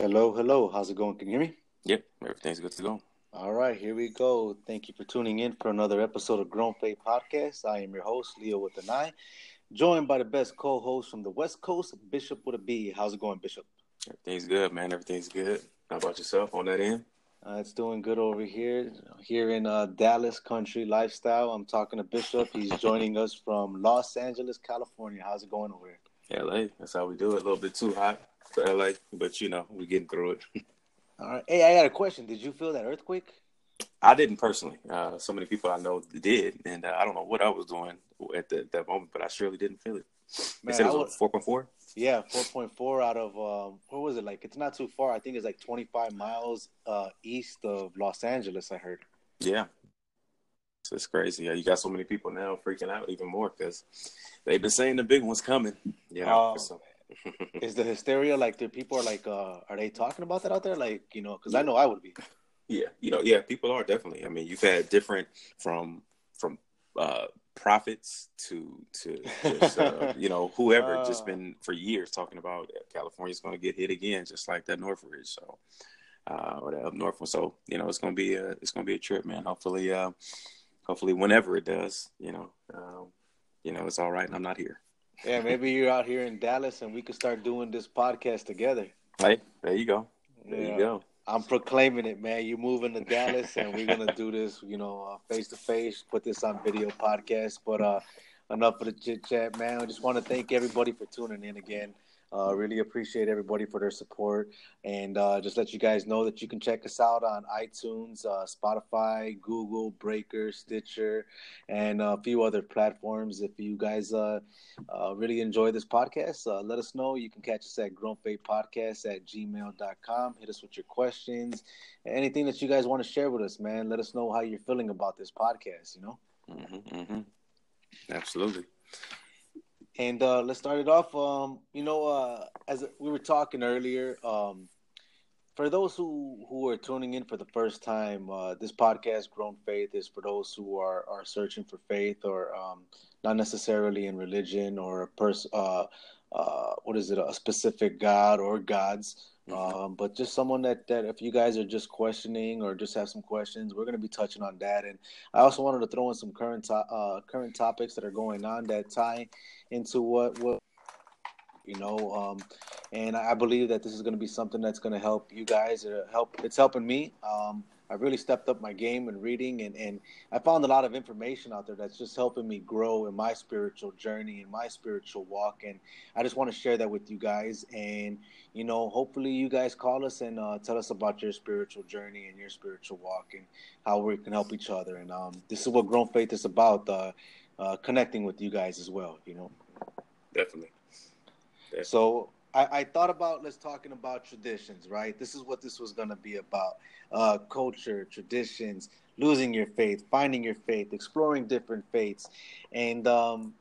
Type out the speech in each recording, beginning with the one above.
Hello, hello. How's it going? Can you hear me? Yep, everything's good to go. All right, here we go. Thank you for tuning in for another episode of Grown Faith Podcast. I am your host, Leo with an I, joined by the best co-host from the West Coast, Bishop with a B. How's it going, Bishop? Everything's good, man. Everything's good. How about yourself on that end? Uh, it's doing good over here, here in uh, Dallas country lifestyle. I'm talking to Bishop. He's joining us from Los Angeles, California. How's it going over here? LA. That's how we do it. A little bit too hot for LA, but you know, we're getting through it. All right. Hey, I got a question. Did you feel that earthquake? I didn't personally. Uh, so many people I know did, and uh, I don't know what I was doing at the, that moment, but I surely didn't feel it. Man, they said it was four point four. Yeah, four point four out of um, what was it like? It's not too far. I think it's like twenty five miles uh, east of Los Angeles. I heard. Yeah, so it's crazy. Yeah, you got so many people now freaking out even more because they've been saying the big one's coming. You know, uh, so. Is the hysteria like the people are like uh are they talking about that out there? Like you know because i know i would be. Yeah you know yeah people are definitely. I mean you've had different from from uh prophets to to just, uh, you know whoever uh, just been for years talking about california's going to get hit again just like that northridge so uh or that up north so you know it's going to be a it's going to be a trip man. Hopefully uh hopefully whenever it does you know um you know it's all right and i'm not here yeah, maybe you're out here in Dallas and we could start doing this podcast together. Hey, there you go. There yeah. you go. I'm proclaiming it, man. You're moving to Dallas, and we're gonna do this, you know, face to face. Put this on video podcast. But uh, enough of the chit chat, man. I just want to thank everybody for tuning in again. Uh, really appreciate everybody for their support, and uh, just let you guys know that you can check us out on iTunes, uh, Spotify, Google, Breaker, Stitcher, and a few other platforms. If you guys uh, uh, really enjoy this podcast, uh, let us know. You can catch us at grownfaithpodcast at gmail.com. Hit us with your questions, anything that you guys want to share with us, man. Let us know how you're feeling about this podcast. You know. Mm-hmm, mm-hmm. Absolutely. And uh, let's start it off. Um, you know, uh, as we were talking earlier, um, for those who who are tuning in for the first time, uh, this podcast, Grown Faith, is for those who are are searching for faith or um, not necessarily in religion or a person. Uh, uh, what is it? A specific God or gods. Um, but just someone that, that if you guys are just questioning or just have some questions, we're going to be touching on that. And I also wanted to throw in some current to, uh, current topics that are going on that tie into what what you know. Um, and I believe that this is going to be something that's going to help you guys. Uh, help it's helping me. Um, I really stepped up my game in reading, and, and I found a lot of information out there that's just helping me grow in my spiritual journey and my spiritual walk. And I just want to share that with you guys. And, you know, hopefully you guys call us and uh, tell us about your spiritual journey and your spiritual walk and how we can help each other. And um, this is what Grown Faith is about uh, uh, connecting with you guys as well, you know. Definitely. Definitely. So, I, I, thought about let's talking about traditions, right? This is what this was going to be about: uh, culture, traditions, losing your faith, finding your faith, exploring different faiths, and um,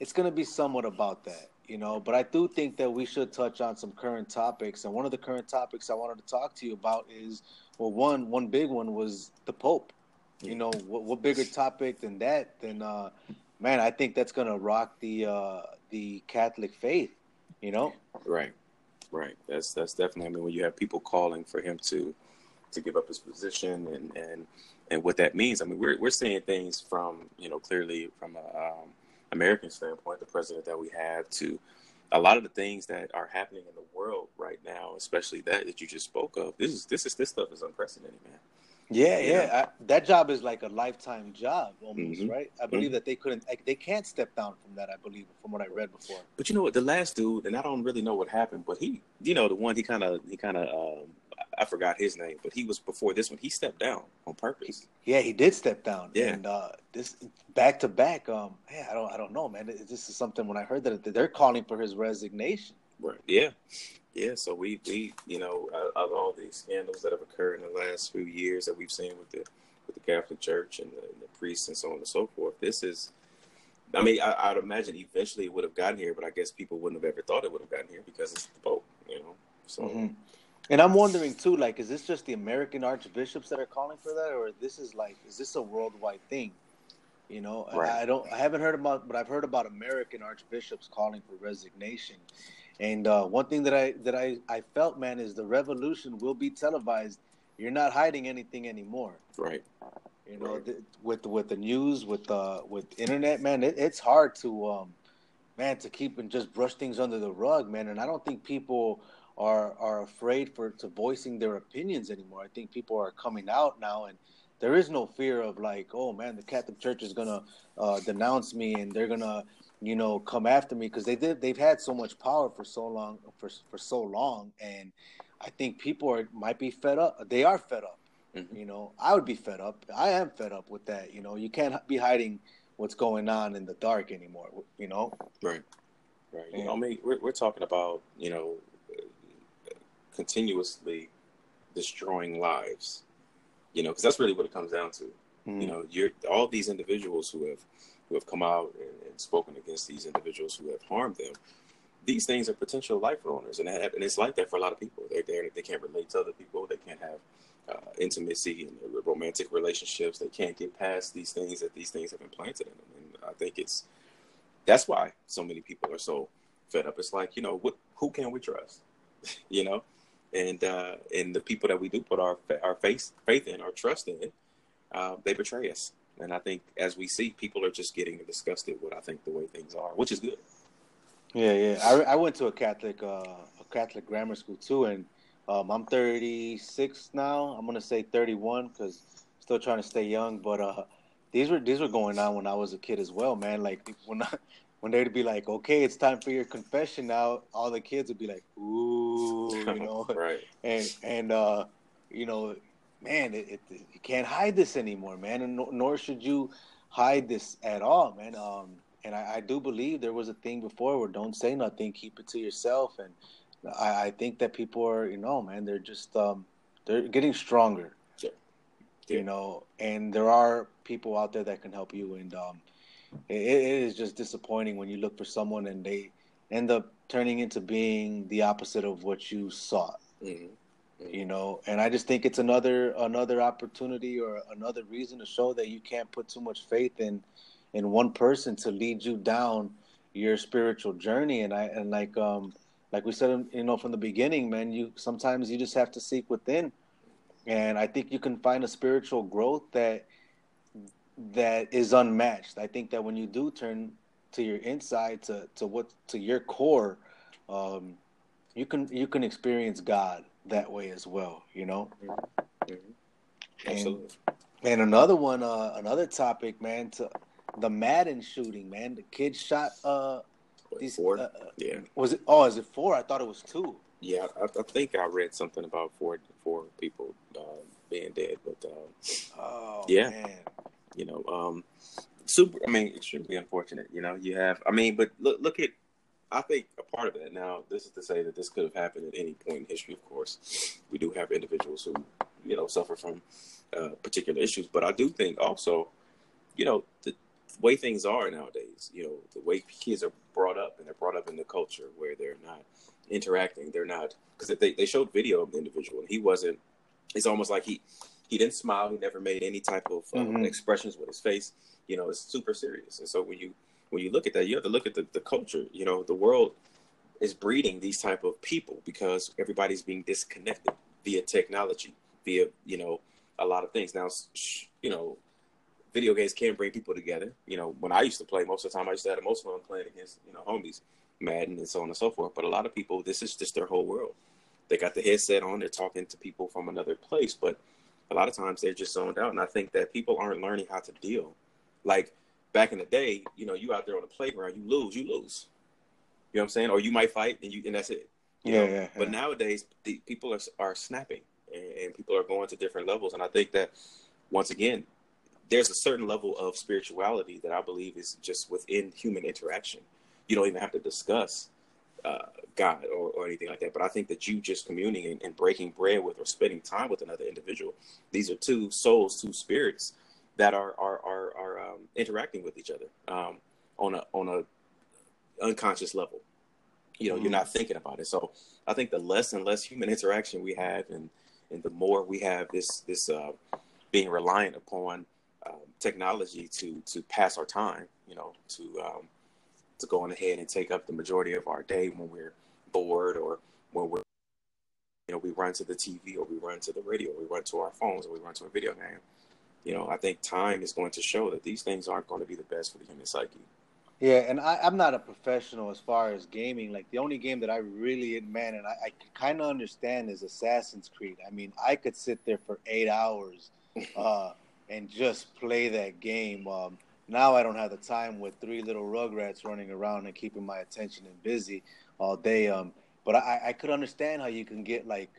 it's going to be somewhat about that, you know. But I do think that we should touch on some current topics, and one of the current topics I wanted to talk to you about is, well, one one big one was the Pope. You know, what, what bigger topic than that? Than uh, man, I think that's going to rock the uh, the Catholic faith you know? Right, right. That's that's definitely. I mean, when you have people calling for him to to give up his position and and and what that means. I mean, we're we're seeing things from you know clearly from a um, American standpoint, the president that we have to a lot of the things that are happening in the world right now, especially that that you just spoke of. This is this is this stuff is unprecedented, man. Yeah, yeah, I, that job is like a lifetime job almost, mm-hmm. right? I believe mm-hmm. that they couldn't, they can't step down from that. I believe, from what I read before. But you know what, the last dude, and I don't really know what happened, but he, you know, the one he kind of, he kind of, um, I forgot his name, but he was before this one. He stepped down on purpose. Yeah, he did step down. Yeah, and uh, this back to back. Um, yeah, I don't, I don't know, man. This is something when I heard that they're calling for his resignation. Right. Yeah, yeah, so we, we you know, of all these scandals that have occurred in the last few years that we've seen with the with the Catholic Church and the, and the priests and so on and so forth, this is, I mean, I, would imagine eventually it would have gotten here, but I guess people wouldn't have ever thought it would have gotten here because it's the Pope, you know. So, mm-hmm. and I'm wondering too, like, is this just the American archbishops that are calling for that, or this is like, is this a worldwide thing? You know, right. I, I don't, I haven't heard about, but I've heard about American archbishops calling for resignation And uh, one thing that I that I, I felt, man, is the revolution will be televised. You're not hiding anything anymore. Right. You know, right. with with the news, with uh, with internet, man, it, it's hard to um, man to keep and just brush things under the rug, man. And I don't think people are are afraid for to voicing their opinions anymore. I think people are coming out now, and there is no fear of like, oh man, the Catholic Church is gonna uh, denounce me and they're gonna you know come after me because they did they've had so much power for so long for for so long, and I think people are might be fed up. They are fed up Mm-hmm. You know, I would be fed up. I am fed up with that. You know, you can't be hiding what's going on in the dark anymore. You know, right, right. You know, I mean, we're we're talking about you know continuously destroying lives. You know, because that's really what it comes down to. Mm-hmm. You know, you're all these individuals who have who have come out and, and, spoken against these individuals who have harmed them. These things are potential life ruiners, and, and it's like that for a lot of people. There; they can't relate to other people. They can't have uh, intimacy and romantic relationships. They can't get past these things that these things have implanted in them. And I think it's that's why so many people are so fed up. It's like you know, what, who can we trust? you know, and uh, and the people that we do put our our faith faith in, our trust in, uh, they betray us. And I think as we see, people are just getting disgusted with I think the way things are, which is good. Yeah, yeah. I, I went to a Catholic uh, a Catholic grammar school too, and um, I'm 36 now. I'm gonna say 31 because still trying to stay young. But uh, these were these were going on when I was a kid as well, man. Like when I, when they'd be like, "Okay, it's time for your confession now," all the kids would be like, "Ooh," you know, right? And and uh, you know, man, it, it, you can't hide this anymore, man, and nor should you hide this at all, man. Um, and I, I do believe there was a thing before where don't say nothing, keep it to yourself, and I, I think that people are, you know, man, they're just um, they're getting stronger. Yeah. You know, and there are people out there that can help you, and um, it, it is just disappointing when you look for someone and they end up turning into being the opposite of what you sought. Mm-hmm. You know, and I just think it's another another opportunity or another reason to show that you can't put too much faith in in one person to lead you down your spiritual journey. And I and like um like we said, you know, from the beginning, man, you sometimes you just have to seek within, and I think you can find a spiritual growth that that is unmatched. I think that when you do turn to your inside, to to what to your core, um, you can you can experience God that way as well. You know. Mm-hmm. Absolutely. And, and another one, uh, another topic, man, to the Madden shooting, man. The kid shot uh these, four? Uh, yeah. Was it? Oh, is it four? I thought it was two. Yeah, I, I think I read something about four four people uh, being dead, but uh, oh, yeah, man. you know, um, super. I mean, extremely unfortunate. You know, you have. I mean, but look, look at. I think a part of that. Now, this is to say that this could have happened at any point in history. Of course, we do have individuals who, you know, suffer from uh, particular issues, but I do think also, you know, the way things are nowadays. You know, the way kids are brought up, and they're brought up in the culture where they're not interacting. They're not because they they showed video of the individual, and he wasn't. It's almost like he he didn't smile. He never made any type of um, mm-hmm. expressions with his face. You know, it's super serious. And so when you when you look at that, you have to look at the, the culture. You know, the world is breeding these type of people because everybody's being disconnected via technology, via you know a lot of things. Now, you know, video games can bring people together. You know, when I used to play, most of the time I used to have most fun playing against you know homies, Madden and so on and so forth. But a lot of people, this is just their whole world. They got the headset on, they're talking to people from another place, but a lot of times they're just zoned out. And I think that people aren't learning how to deal. Like back in the day, you know, you out there on the playground, you lose, you lose. You know what I'm saying? Or you might fight and you and that's it. Yeah, yeah, yeah, But nowadays, the people are are snapping and, and people are going to different levels. And I think that once again, there's a certain level of spirituality that I believe is just within human interaction. You don't even have to discuss uh, God or, or, anything like that. But I think that you just communing and, and, breaking bread with or spending time with another individual, these are two souls, two spirits that are are are, are um, interacting with each other um, on a on a unconscious level. You know, mm-hmm. you're not thinking about it. So I think the less and less human interaction we have, and and the more we have this this uh, being reliant upon um, technology to to pass our time. You know, to um, to go on ahead and take up the majority of our day when we're bored or when we're you know we run to the TV or we run to the radio, or we run to our phones, or we run to a video game. You know, I think time is going to show that these things aren't going to be the best for the human psyche. Yeah, and I, am not a professional as far as gaming. Like the only game that I really, man, and I, I kind of understand is Assassin's Creed. I mean, I could sit there for eight hours uh, and just play that game. Um, now I don't have the time with three little rugrats running around and keeping my attention and busy all day. Um, but I, I could understand how you can get like,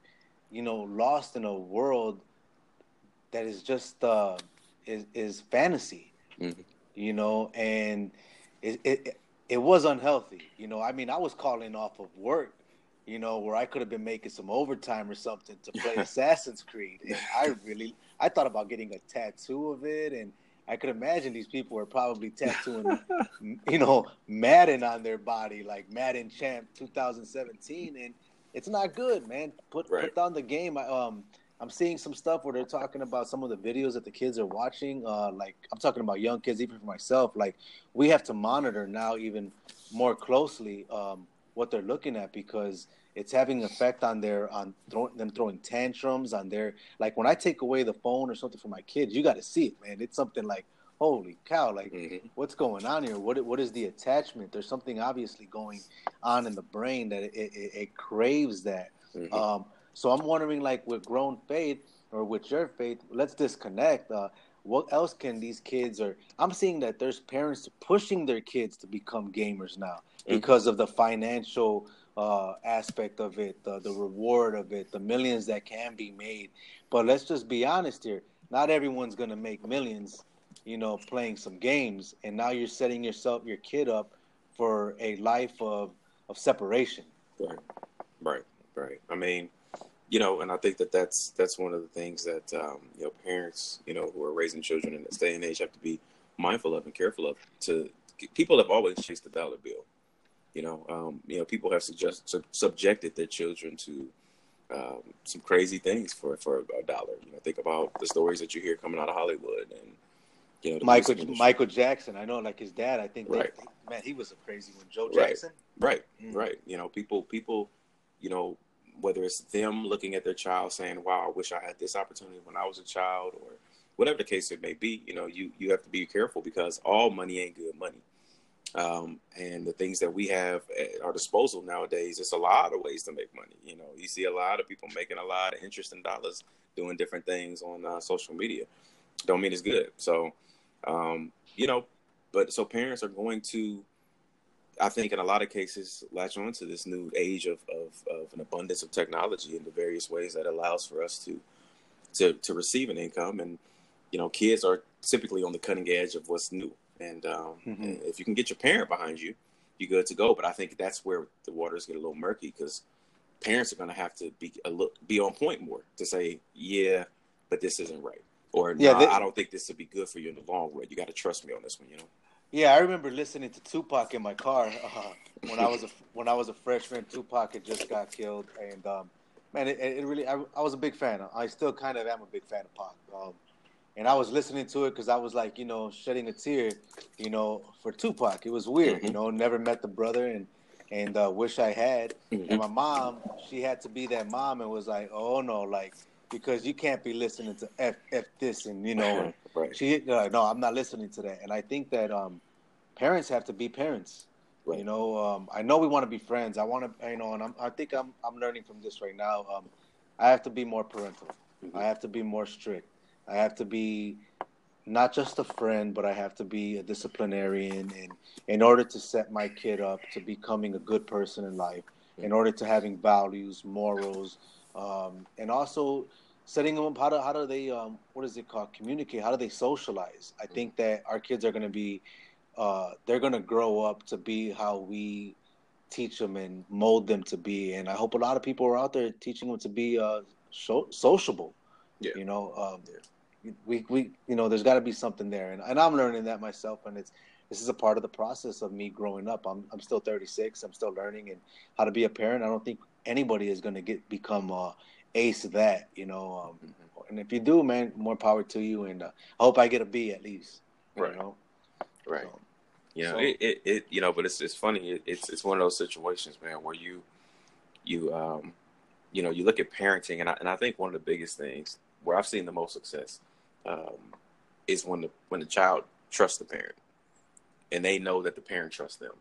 you know, lost in a world that is just uh, is is fantasy. Mm-hmm. You know, and it, it it was unhealthy. You know, I mean, I was calling off of work, you know, where I could have been making some overtime or something to play Assassin's Creed, and I really I thought about getting a tattoo of it, and I could imagine these people were probably tattooing, you know, Madden on their body, like Madden Champ 2017, and it's not good, man. Put right. put down the game. I, um, I'm seeing some stuff where they're talking about some of the videos that the kids are watching. Uh, like I'm talking about young kids, even for myself. Like we have to monitor now even more closely um, what they're looking at because it's having an effect on their on throwing them throwing tantrums on their like when I take away the phone or something from my kids, you got to see it, man. It's something like holy cow, like mm-hmm. what's going on here? What what is the attachment? There's something obviously going on in the brain that it, it, it craves that. Mm-hmm. Um, so I'm wondering, like with grown faith or with your faith, let's disconnect. Uh, what else can these kids or I'm seeing that there's parents pushing their kids to become gamers now mm-hmm. because of the financial uh, aspect of it, the, the reward of it, the millions that can be made. But let's just be honest here. Not everyone's going to make millions, you know, playing some games. And now you're setting yourself, your kid up for a life of, of separation. Right. Right. Right. I mean, you know, and I think that that's that's one of the things that um, you know parents, you know, who are raising children in this day and age have to be mindful of and careful of. To people have always chased the dollar bill. You know, um, you know, people have suggest, sub- subjected their children to um, some crazy things for for a dollar. You know, think about the stories that you hear coming out of Hollywood and you know Michael Michael Jackson. I know, like his dad. I think right. They, man, he was a crazy one. Joe Jackson. Right, right, mm. right. You know, people people, you know, whether it's them looking at their child saying, "Wow, I wish I had this opportunity when I was a child," or whatever the case it may be, you know, you you have to be careful because all money ain't good money. Um, and the things that we have at our disposal nowadays, it's a lot of ways to make money. You know, you see a lot of people making a lot of interest in dollars doing different things on uh, social media. Don't mean it's good. So, um, you know, but so parents are going to I think in a lot of cases latch on to this new age of, of, of, an abundance of technology in the various ways that allows for us to, to to receive an income. And you know kids are typically on the cutting edge of what's new. And, um, mm-hmm. and if you can get your parent behind you you're good to go. But I think that's where the waters get a little murky because parents are going to have to be a look be on point more to say yeah but this isn't right. Or yeah, nah, they, I don't think this would be good for you in the long run. You got to trust me on this one you know yeah, I remember listening to Tupac in my car uh, when I was a when I was a freshman. Tupac had just got killed, and um, man, it, it really I, I, was a big fan. I still kind of am a big fan of Pac. Um, and I was listening to it because I was like, you know, shedding a tear, you know, for Tupac. It was weird, mm-hmm. you know. Never met the brother, and and uh, wish I had. Mm-hmm. And my mom, she had to be that mom, and was like, oh no, like because you can't be listening to f f this, and you know, Right. She uh, no, I'm not listening to that. And I think that um, parents have to be parents. Right. You know, um, I know we want to be friends. I want to, you know, and I'm, I think I'm, I'm learning from this right now. Um, I have to be more parental. Mm-hmm. I have to be more strict. I have to be not just a friend, but I have to be a disciplinarian, and in order to set my kid up to becoming a good person in life, in order to having values, morals, um, and also setting them up how do how do they um what is it called communicate how do they socialize i think that our kids are going to be uh they're going to grow up to be how we teach them and mold them to be and i hope a lot of people are out there teaching them to be uh so, sociable yeah. you know um yeah. we we you know there's got to be something there and, and i'm learning that myself and it's this is a part of the process of me growing up i'm i'm still 36 i'm still learning and how to be a parent i don't think anybody is going to get become uh ace that, you know. Um, mm-hmm. And if you do, man, more power to you. And uh, I hope I get a B at least. Right. You know? Right. So, you know, so, it, it, it, you know, but it's it's funny. It, it's it's one of those situations, man, where you you um, you know, you look at parenting, and I, and I think one of the biggest things where I've seen the most success um, is when the when the child trusts the parent, and they know that the parent trusts them.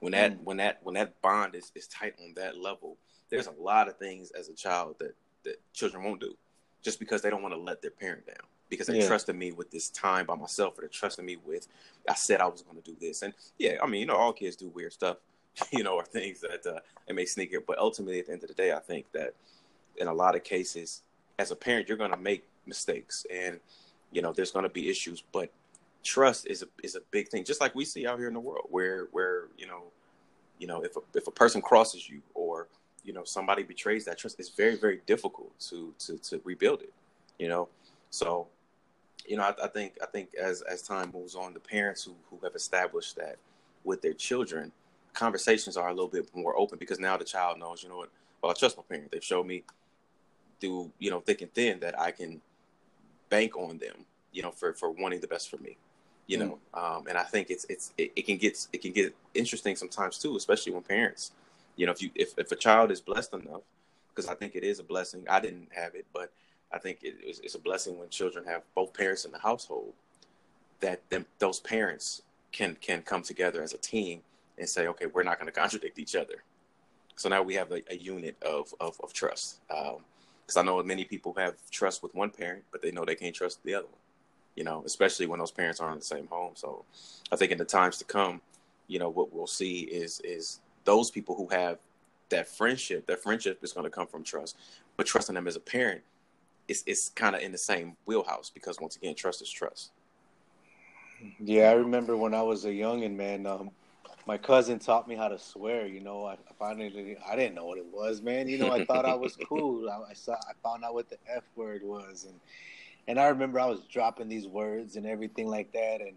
When that mm. when that when that bond is, is tight on that level, there's a lot of things as a child that that children won't do, just because they don't want to let their parent down because they yeah. trusted me with this time by myself, or they trusted me with I said I was going to do this, and yeah, I mean, you know, all kids do weird stuff, you know, or things that uh, it may sneak in. But ultimately, at the end of the day, I think that in a lot of cases, as a parent, you're going to make mistakes, and you know, there's going to be issues. But trust is a is a big thing, just like we see out here in the world, where where you know, you know, if a, if a person crosses you or you know somebody betrays that trust, it's very very difficult to to to rebuild it. You know, so you know, I, I, think I think as as time moves on, the parents who who have established that with their children, conversations are a little bit more open because now the child knows, you know what, well, I trust my parents. They've showed me through you know thick and thin that I can bank on them, you know, for for wanting the best for me, you mm. know. Um, and I think it's it's it, it, can get it can get interesting sometimes too, especially when parents, you know, if you if if a child is blessed enough, because I think it is a blessing. I didn't have it, but I think it, it's, it's a blessing when children have both parents in the household that them, those parents can can come together as a team and say, okay, we're not going to contradict each other. So now we have a, a unit of of, of trust. Because um, I know many people have trust with one parent, but they know they can't trust the other one. You know, especially when those parents aren't in the same home. So I think in the times to come, you know, what we'll see is is those people who have that friendship. That friendship is going to come from trust, but trusting them as a parent it's it's kind of in the same wheelhouse because once again, trust is trust. Yeah, I remember when I was a youngin, man. Um, my cousin taught me how to swear. You know, I, finally I didn't know what it was, man. You know, I thought I was cool. I, I saw I found out what the f word was, and and I remember I was dropping these words and everything like that. And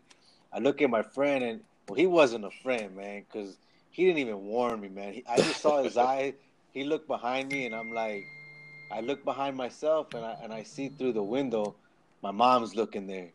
I look at my friend, and well, he wasn't a friend, man, because he didn't even warn me, man. He, I just saw his eye. He looked behind me, and I'm like, I look behind myself and I and I see through the window, my mom's looking there.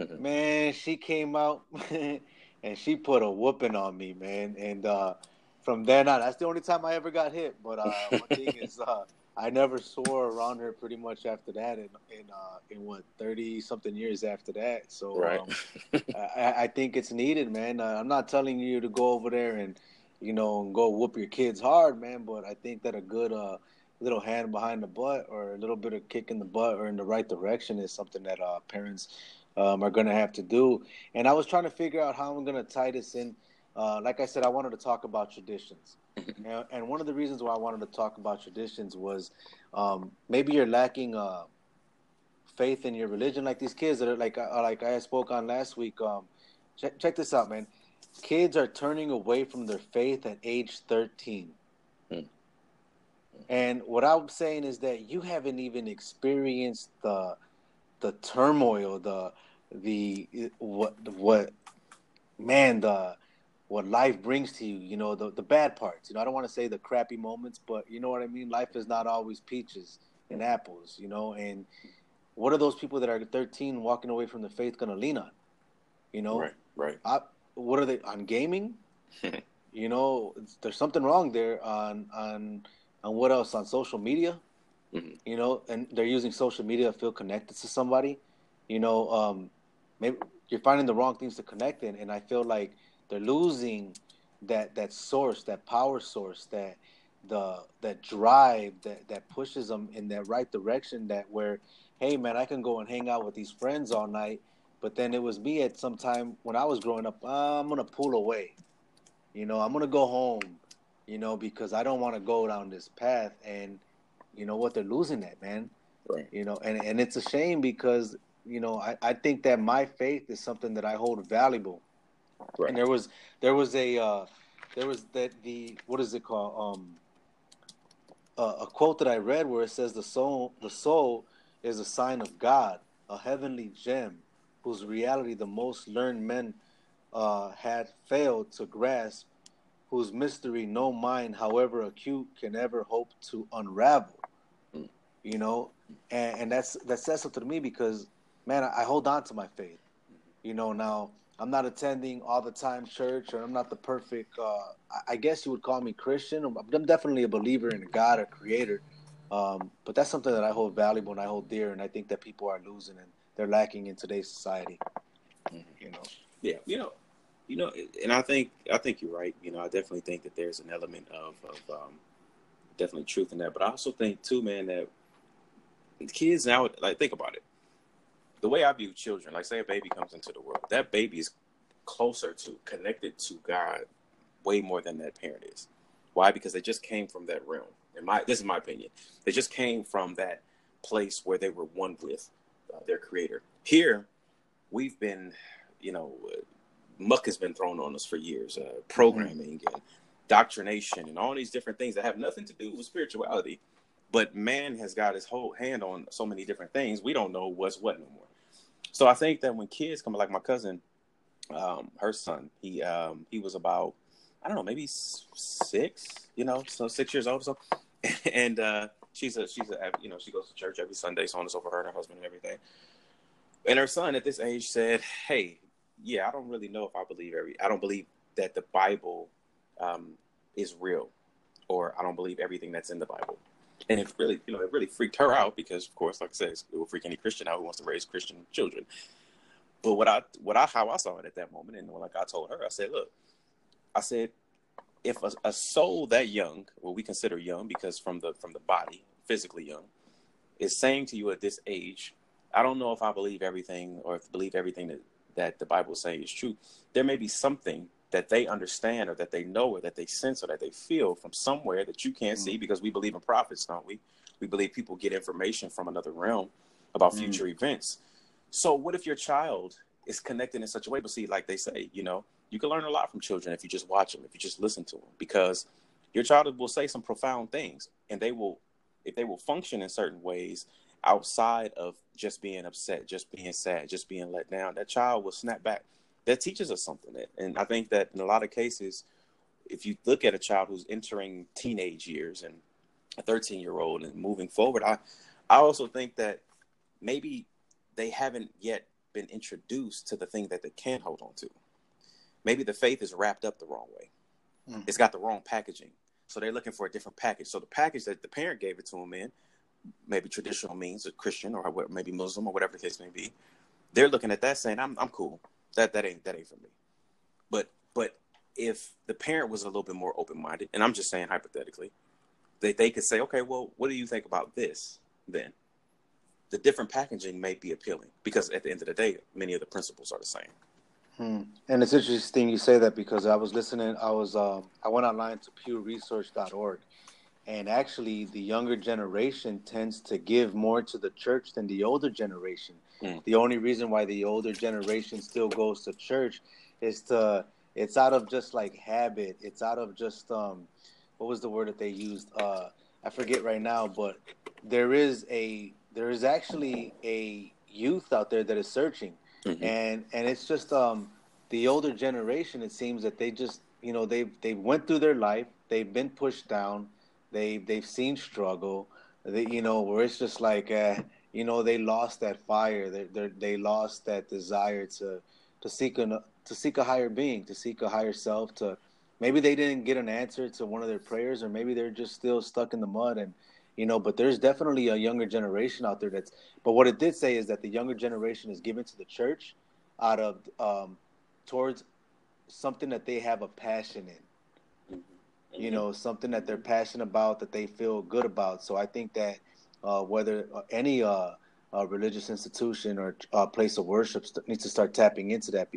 Mm-hmm. Man, she came out and she put a whooping on me, man. And uh, from then on, that's the only time I ever got hit. But uh, one thing is, uh, I never swore around her pretty much after that. In in, uh, in what thirty something years after that. So right. um, I, I, think it's needed, man. Uh, I'm not telling you to go over there and you know and go whoop your kids hard, man. But I think that a good uh, little hand behind the butt or a little bit of kick in the butt or in the right direction is something that uh, parents um, are going to have to do. And I was trying to figure out how I'm going to tie this in. Uh, like I said, I wanted to talk about traditions. Mm-hmm. and, and, one of the reasons why I wanted to talk about traditions was um, maybe you're lacking uh, faith in your religion, like these kids that are like uh, like I spoke on last week. Um, check, check this out, man. Kids are turning away from their faith at age 13. Hmm. And what I'm saying is that you haven't even experienced the the turmoil, the the what what man the what life brings to you, you know, the the bad parts. You know, I don't want to say the crappy moments, but you know what I mean? Life is not always peaches and hmm. apples, you know, and what are those people that are 13 walking away from the faith going to lean on? You know, right, right. I, what are they on gaming? you know, there's something wrong there on on and what else on social media? Mm-hmm. You know, and they're using social media to feel connected to somebody. You know, um, maybe you're finding the wrong things to connect in, and I feel like they're losing that that source, that power source, that the that drive that that pushes them in that right direction. That where, hey man, I can go and hang out with these friends all night, but then it was me at some time when I was growing up. Uh, I'm gonna pull away. You know, I'm gonna go home you know, because I don't want to go down this path. And you know what? They're losing that, man. Right. You know, and, and it's a shame because, you know, I, I think that my faith is something that I hold valuable. Right. And there was there was a uh, there was that the what is it called um uh, a quote that I read where it says the soul the soul is a sign of God, a heavenly gem whose reality the most learned men uh, had failed to grasp whose mystery no mind, however acute, can ever hope to unravel. Mm. You know, and, and that's that says something to me because, man, I, I hold on to my faith. You know, now I'm not attending all the time church, or I'm not the perfect. Uh, I guess you would call me Christian. I'm definitely a believer in God, a Creator. Um, but that's something that I hold valuable and I hold dear, and I think that people are losing and they're lacking in today's society. Mm-hmm. You know. Yeah, you know, you know, and I think I think you're right. You know, I definitely think that there's an element of of um, definitely truth in that, but I also think too, man, that kids now, like, think about it. The way I view children, like, say a baby comes into the world, that baby is closer to, connected to God, way more than that parent is. Why? Because they just came from that realm. In my, this is my opinion. They just came from that place where they were one with their Creator. Here, we've been, you know, muck has been thrown on us for years, uh, programming and doctrination and all these different things that have nothing to do with spirituality. But man has got his whole hand on so many different things. We don't know what's what no more. So I think that when kids come, like my cousin, um, her son, he um, he was about I don't know, maybe six, you know, so six years old or so, and uh, she's a she's a you know she goes to church every Sunday, so on and so for her and her husband and everything. And her son at this age said, "Hey, yeah, I don't really know if I believe every. I don't believe that the Bible um, is real, or I don't believe everything that's in the Bible." And it really, you know, it really freaked her out because, of course, like I said, it will freak any Christian out who wants to raise Christian children. But what I, what I, how I saw it at that moment, and like I told her, I said, look, I said, if a, a soul that young, what we consider young, because from the from the body, physically young, is saying to you at this age, I don't know if I believe everything or if believe everything that that the Bible is saying is true. There may be something that they understand or that they know or that they sense or that they feel from somewhere that you can't mm. see because we believe in prophets, don't we? We believe people get information from another realm about mm. future events. So what if your child is connected in such a way? But see, like they say, you know, you can learn a lot from children if you just watch them, if you just listen to them, because your child will say some profound things and they will, if they will function in certain ways outside of just being upset, just being sad, just being let down, that child will snap back that teaches us something. And I think that in a lot of cases, if you look at a child who's entering teenage years and a 13 year old and moving forward, I, I also think that maybe they haven't yet been introduced to the thing that they can hold on to. Maybe the faith is wrapped up the wrong way. Mm. It's got the wrong packaging. So they're looking for a different package. So the package that the parent gave it to them in, maybe traditional means, a Christian or maybe Muslim or whatever the case may be, they're looking at that saying, I'm, I'm cool. That that ain't that ain't for me. But but if the parent was a little bit more open minded, and I'm just saying hypothetically, they they could say, okay, well, what do you think about this? Then the different packaging may be appealing because at the end of the day, many of the principles are the same. Hmm. And it's interesting you say that because I was listening. I was um, I went online to PewResearch.org, and actually, the younger generation tends to give more to the church than the older generation. Mm. The only reason why the older generation still goes to church is to it's out of just like habit. It's out of just um what was the word that they used? Uh I forget right now, but there is a there is actually a youth out there that is searching. Mm-hmm. And and it's just um the older generation it seems that they just you know they they went through their life, they've been pushed down, they they've seen struggle, they you know where it's just like uh you know they lost that fire they they they lost that desire to to seek an to seek a higher being to seek a higher self to maybe they didn't get an answer to one of their prayers or maybe they're just still stuck in the mud and you know but there's definitely a younger generation out there that's but what it did say is that the younger generation is given to the church out of um towards something that they have a passion in. You know something that they're passionate about that they feel good about. So i think that uh, whether uh, any uh, uh, religious institution or uh, place of worship needs to start tapping into that,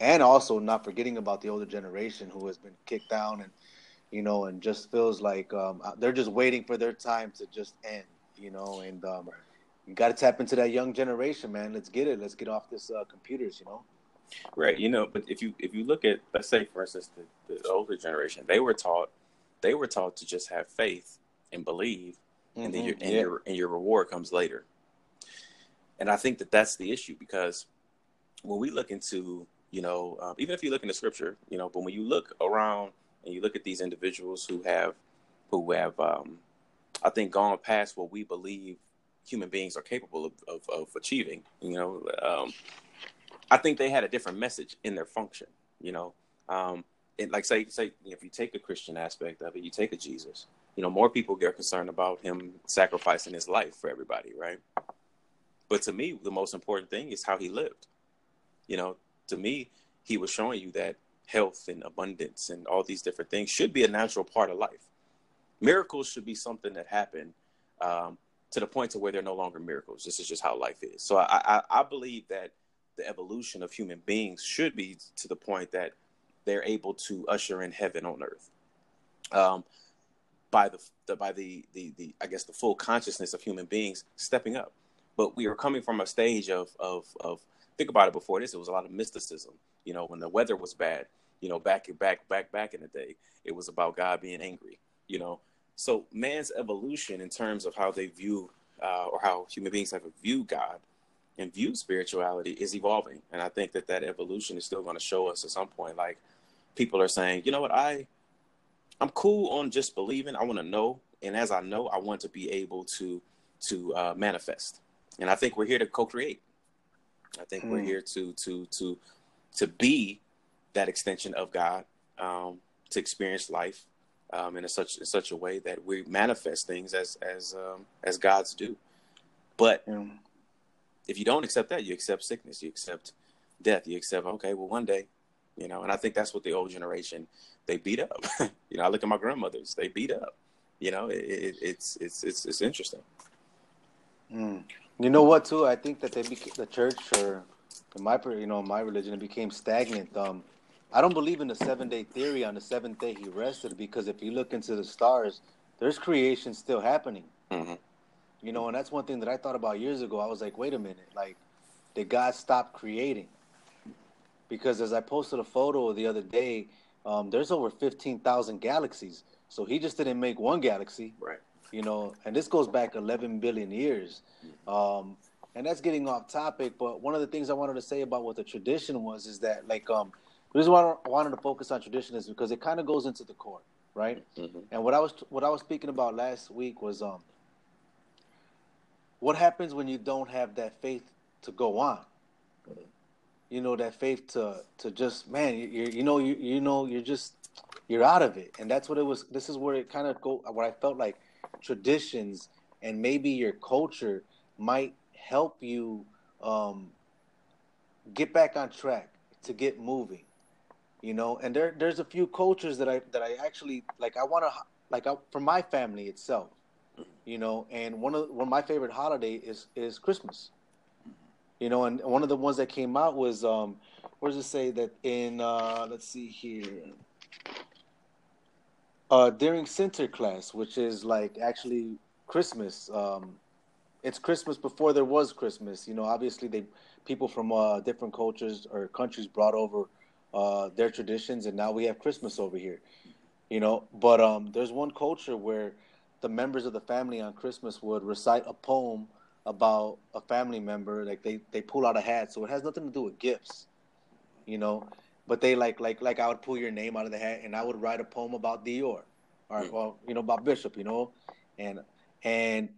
and also not forgetting about the older generation who has been kicked down and you know and just feels like um, they're just waiting for their time to just end, you know, and um, you got to tap into that young generation, man. Let's get it. Let's get off this uh, computers, you know. Right, you know, but if you if you look at let's say for instance the, the older generation, they were taught they were taught to just have faith and believe mm-hmm. and then your and yeah. your and your reward comes later. And I think that that's the issue because when we look into you know um, even if you look into scripture, you know, but when you look around and you look at these individuals who have who have um, I think gone past what we believe human beings are capable of, of, of achieving. You know, um, I think they had a different message in their function. You know, um, and like say say if you take the Christian aspect of it, you take a Jesus. You know, more people get concerned about him sacrificing his life for everybody, right? But to me, the most important thing is how he lived. You know, to me, he was showing you that health and abundance and all these different things should be a natural part of life. Miracles should be something that happen um, to the point to where they're no longer miracles. This is just how life is. So I, I, I believe that the evolution of human beings should be to the point that they're able to usher in heaven on earth. Um, by the, the by the, the the I guess the full consciousness of human beings stepping up. But we are coming from a stage of of of think about it before this, it was a lot of mysticism. You know, when the weather was bad, you know, back back back back in the day, it was about God being angry. You know, so man's evolution in terms of how they view uh, or how human beings have viewed God and view spirituality is evolving, and I think that that evolution is still going to show us at some point. Like people are saying, you know what, I I'm cool on just believing. I want to know, and as I know, I want to be able to to uh, manifest. And I think we're here to co-create. I think mm. we're hmm. here to to to to be that extension of God, um, to experience life um, in a such in such a way that we manifest things as as um, as God's do. But mm. if you don't accept that, you accept sickness, you accept death, you accept okay, well, one day, you know. And I think that's what the old generation they beat up. you know, I look at my grandmothers; they beat up. You know, it, it, it's it's it's it's interesting. Mm. You know what? Too, I think that they became the church, or in my you know my religion, it became stagnant. Um, I don't believe in the seven day theory. On the seventh day, he rested because if you look into the stars, there's creation still happening. Mm-hmm. You know, and that's one thing that I thought about years ago. I was like, wait a minute, like, did God stop creating? Because as I posted a photo the other day, um, there's over fifteen thousand galaxies. So he just didn't make one galaxy, right? You know, and this goes back 11 billion years. Um, and that's getting off topic, but one of the things I wanted to say about what the tradition was is that, like, um, the reason why I wanted to focus on tradition is because it kind of goes into the core, right? Mm-hmm. And what I was what I was speaking about last week was um, what happens when you don't have that faith to go on. You know that faith to to just man, you you know you you know you're just you're out of it, and that's what it was. This is where it kind of go. Where I felt like traditions and maybe your culture might help you um, get back on track to get moving you know? And there there's a few cultures that i that i actually like i want to like I, for my family itself you know? And one of one of my favorite holiday is is christmas you know? And one of the ones that came out was um where does it say that in uh let's see here uh, during Sinterklaas, which is like actually Christmas. Um, it's Christmas before there was Christmas. You know, obviously they people from uh, different cultures or countries brought over uh, their traditions, and now we have Christmas over here. You know, but um, there's one culture where the members of the family on Christmas would recite a poem about a family member. Like they they pull out a hat, so it has nothing to do with gifts. You know, but they like like like I would pull your name out of the hat and I would write a poem about Dior, or mm. well, you know, about Bishop, you know, and and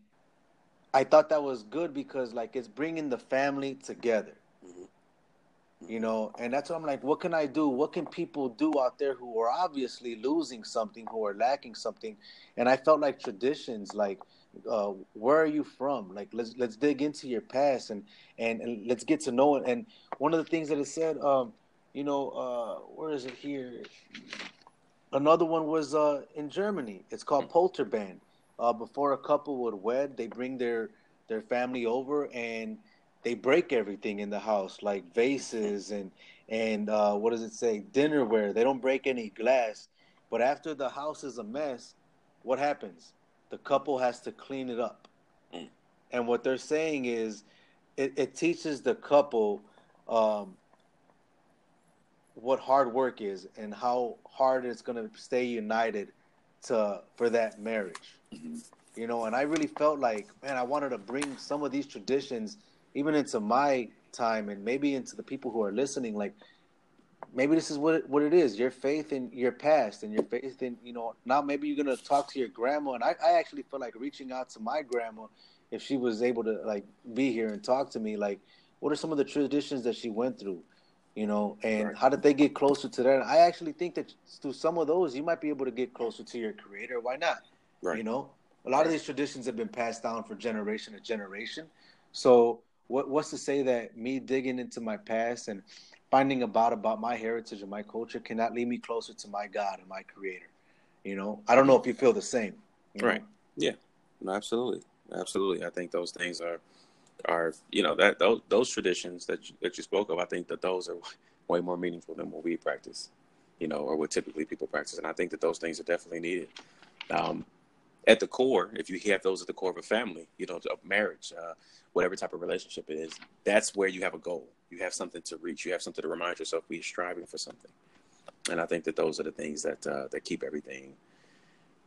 I thought that was good because like it's bringing the family together, mm-hmm. you know, and that's what I'm like. What can I do? What can people do out there who are obviously losing something, who are lacking something? And I felt like traditions, like uh, where are you from? Like let's let's dig into your past and and, and let's get to know it. And one of the things that it said. Um, you know, uh, where is it here? Another one was uh, in Germany. It's called Polterabend. Uh, before a couple would wed, they bring their their family over and they break everything in the house, like vases and and uh, what does it say, dinnerware. They don't break any glass, but after the house is a mess, what happens? The couple has to clean it up. Mm. And what they're saying is, it, it teaches the couple um, what hard work is and how hard it's going to stay united to for that marriage. Mm-hmm. You know, and I really felt like, man, I wanted to bring some of these traditions even into my time and maybe into the people who are listening like maybe this is what it, what it is your faith in your past and your faith in you know now maybe you're gonna talk to your grandma and I, I actually feel like reaching out to my grandma if she was able to like be here and talk to me like what are some of the traditions that she went through, you know, and right. how did they get closer to that? I actually think that through some of those, you might be able to get closer to your creator. Why not? Right. You know, a lot right. of these traditions have been passed down for generation to generation. So, what what's to say that me digging into my past and finding about about my heritage and my culture cannot lead me closer to my God and my Creator? You know, I don't know if you feel the same. Right. Know? Yeah. No, absolutely, absolutely. I think those things are are you know that those those traditions that you, that you spoke of. I think that those are way more meaningful than what we practice, you know, or what typically people practice. And I think that those things are definitely needed. Um, at the core, if you have those at the core of a family, you know, of marriage, uh, whatever type of relationship it is, that's where you have a goal. You have something to reach. You have something to remind yourself we are striving for something. And I think that those are the things that uh, that keep everything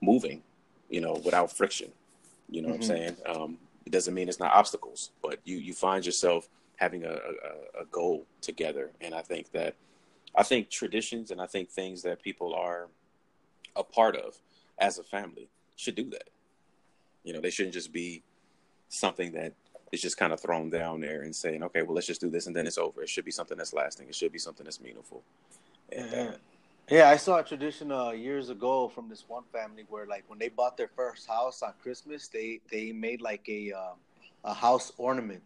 moving, you know, without friction. You know mm-hmm. what I'm mm-hmm. saying? Um, it doesn't mean it's not obstacles, but you you find yourself having a, a, a goal together. And I think that I think traditions and I think things that people are a part of as a family should do that. You know, they shouldn't just be something that is just kind of thrown down there and saying, okay, well, let's just do this and then it's over. It should be something that's lasting. It should be something that's meaningful. And, uh, yeah, I saw a tradition uh, years ago from this one family where, like, when they bought their first house on Christmas, they they made like a um, a house ornament,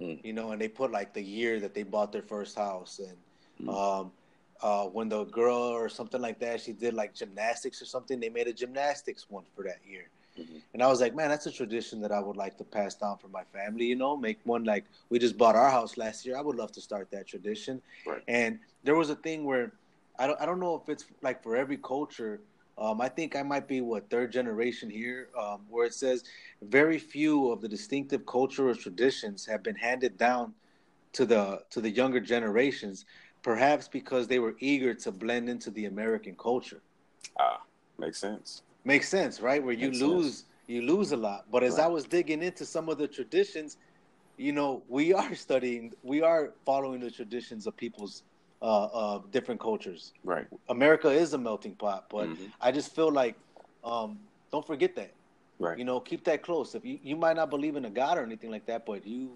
mm. you know, and they put like the year that they bought their first house, and mm. um, uh, when the girl or something like that, she did like gymnastics or something, they made a gymnastics one for that year. Mm-hmm. And I was like, man, that's a tradition that I would like to pass down for my family. You know, make one like we just bought our house last year. I would love to start that tradition. Right. And there was a thing where I don't I don't know if it's like for every culture. Um, I think I might be what third generation here, um, where it says very few of the distinctive cultural traditions have been handed down to the to the younger generations, perhaps because they were eager to blend into the American culture. Ah, makes sense. Makes sense, right? Where you makes lose sense. you lose a lot. But as right. I was digging into some of the traditions, you know, we are studying, we are following the traditions of people's uh, uh, different cultures. Right. America is a melting pot, but mm-hmm. I just feel like um, don't forget that. Right. You know, keep that close. If you, you might not believe in a God or anything like that, but you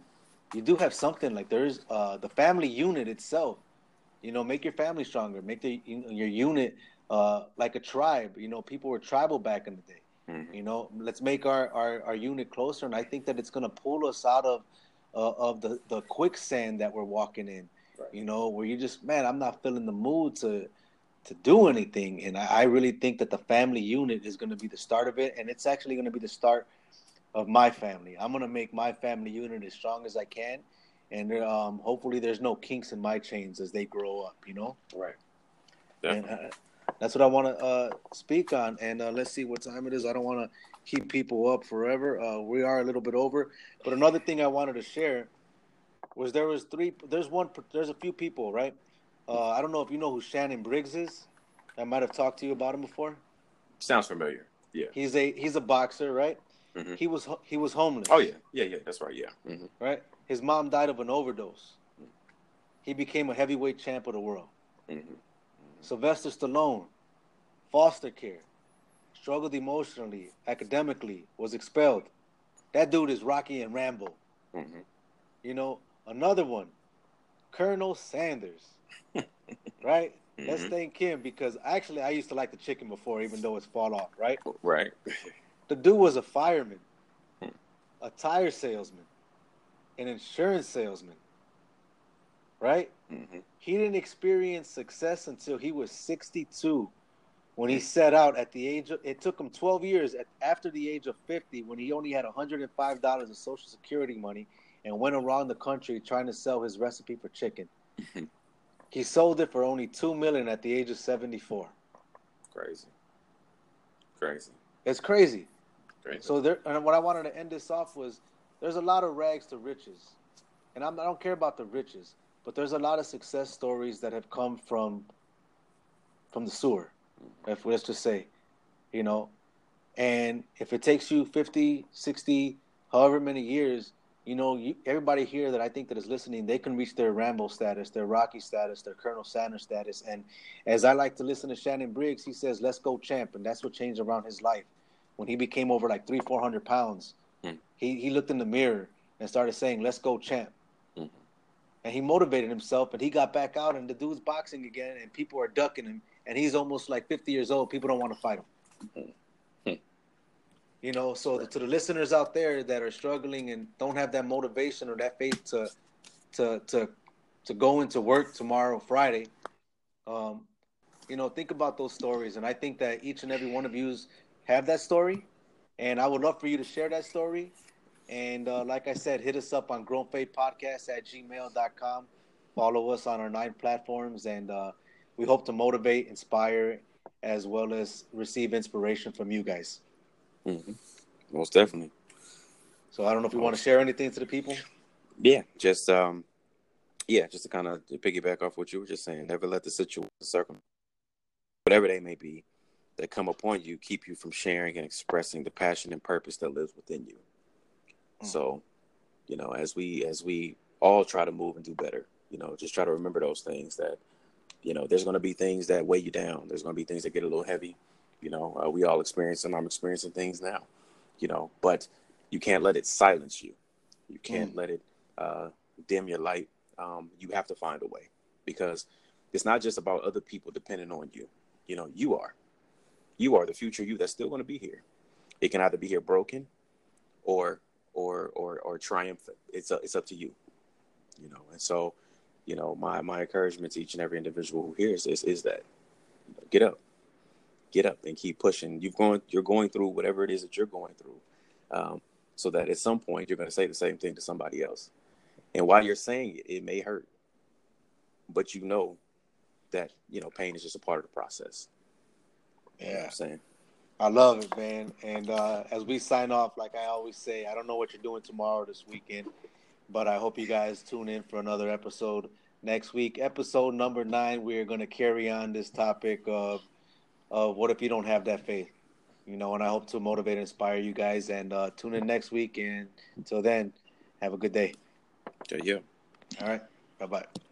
you do have something like there's uh, the family unit itself. You know, make your family stronger. Make the your unit uh, like a tribe. You know, people were tribal back in the day. Mm-hmm. You know, let's make our, our, our unit closer, and I think that it's going to pull us out of uh, of the the quicksand that we're walking in. You know, where you just, man, I'm not feeling the mood to to do anything. And I, I really think that the family unit is going to be the start of it, and it's actually going to be the start of my family. I'm going to make my family unit as strong as I can, and um, hopefully, there's no kinks in my chains as they grow up. You know, right? Definitely. And uh, that's what I want to uh, speak on. And uh, let's see what time it is. I don't want to keep people up forever. Uh, we are a little bit over, but another thing I wanted to share was there was three. There's one. There's a few people, right? Uh, I don't know if you know who Shannon Briggs is. I might have talked to you about him before. Sounds familiar. Yeah. He's a he's a boxer, right? Mm-hmm. He was he was homeless. Oh yeah, yeah, yeah. That's right. Yeah. Mm-hmm. Right. His mom died of an overdose. He became a heavyweight champ of the world. Mm-hmm. Sylvester Stallone, foster care, struggled emotionally, academically, was expelled. That dude is Rocky and Rambo. Mm-hmm. You know, Another one, Colonel Sanders. right? Mm-hmm. Let's thank him because actually I used to like the chicken before, even though it's fall off, right? Right. the dude was a fireman, hmm. a tire salesman, an insurance salesman. Right? Mm-hmm. He didn't experience success until he was 62 when he set out at the age of it took him 12 years at, after the age of 50 when he only had $105 of social security money and went around the country trying to sell his recipe for chicken. he sold it for only two million at the age of seventy-four. Crazy. Crazy. It's crazy. Crazy. So there, and what I wanted to end this off was, there's a lot of rags to riches, and I'm, I do not care about the riches, but there's a lot of success stories that have come from, from the sewer, if let's just say, you know, and if it takes you 50, 60, however many years you know, you, everybody here that I think that is listening, they can reach their Rambo status, their Rocky status, their Colonel Sanders status. And as I like to listen to Shannon Briggs, he says, "Let's go, champ," and that's what changed around his life. When he became over like three, four hundred pounds, mm. he he looked in the mirror and started saying, "Let's go, champ." Mm-hmm. and he motivated himself, and he got back out, and the dude's boxing again, and people are ducking him, and he's almost like 50 years old. People don't want to fight him. Hmm. You know, so to the listeners out there that are struggling and don't have that motivation or that faith to to to to go into work tomorrow, Friday, um, you know, think about those stories, and I think that each and every one of you have that story, and I would love for you to share that story. And uh, like I said, hit us up on Grown Faith Podcast at gmail.com. Follow us on our nine platforms, and uh, we hope to motivate, inspire, as well as receive inspiration from you guys. Mm-hmm. Most definitely. So I don't know if you want to share anything to the people. Yeah, just um, yeah, just to kind of piggyback off what you were just saying. Never let the situation, circum, whatever they may be, that come upon you, keep you from sharing and expressing the passion and purpose that lives within you. Mm. So, you know, as we as we all try to move and do better, you know, just try to remember those things that, you know, there's going to be things that weigh you down. There's going to be things that get a little heavy. You know, uh, we all experience and I'm experiencing things now. You know, but you can't let it silence you. You can't mm. let it uh, dim your light. Um, you have to find a way because it's not just about other people depending on you. You know, you are. You are the future you that's still going to be here. It can either be here broken or or or or triumphant. It's a, it's up to you. You know, and so, you know, my my encouragement to each and every individual who hears this is that you know, get up, get up, and keep pushing. You've going you're going through whatever it is that you're going through, um, so that at some point you're going to say the same thing to somebody else. And while you're saying it, it may hurt, but you know that you know pain is just a part of the process. Yeah, you know I'm saying. I love it, man. And uh, as we sign off, like I always say, I don't know what you're doing tomorrow, this weekend, but I hope you guys tune in for another episode next week. Episode number nine, we're going to carry on this topic of, of what if you don't have that faith? You know, and I hope to motivate and inspire you guys. And uh, tune in next week. And until then, have a good day. Yeah. All right. Bye bye.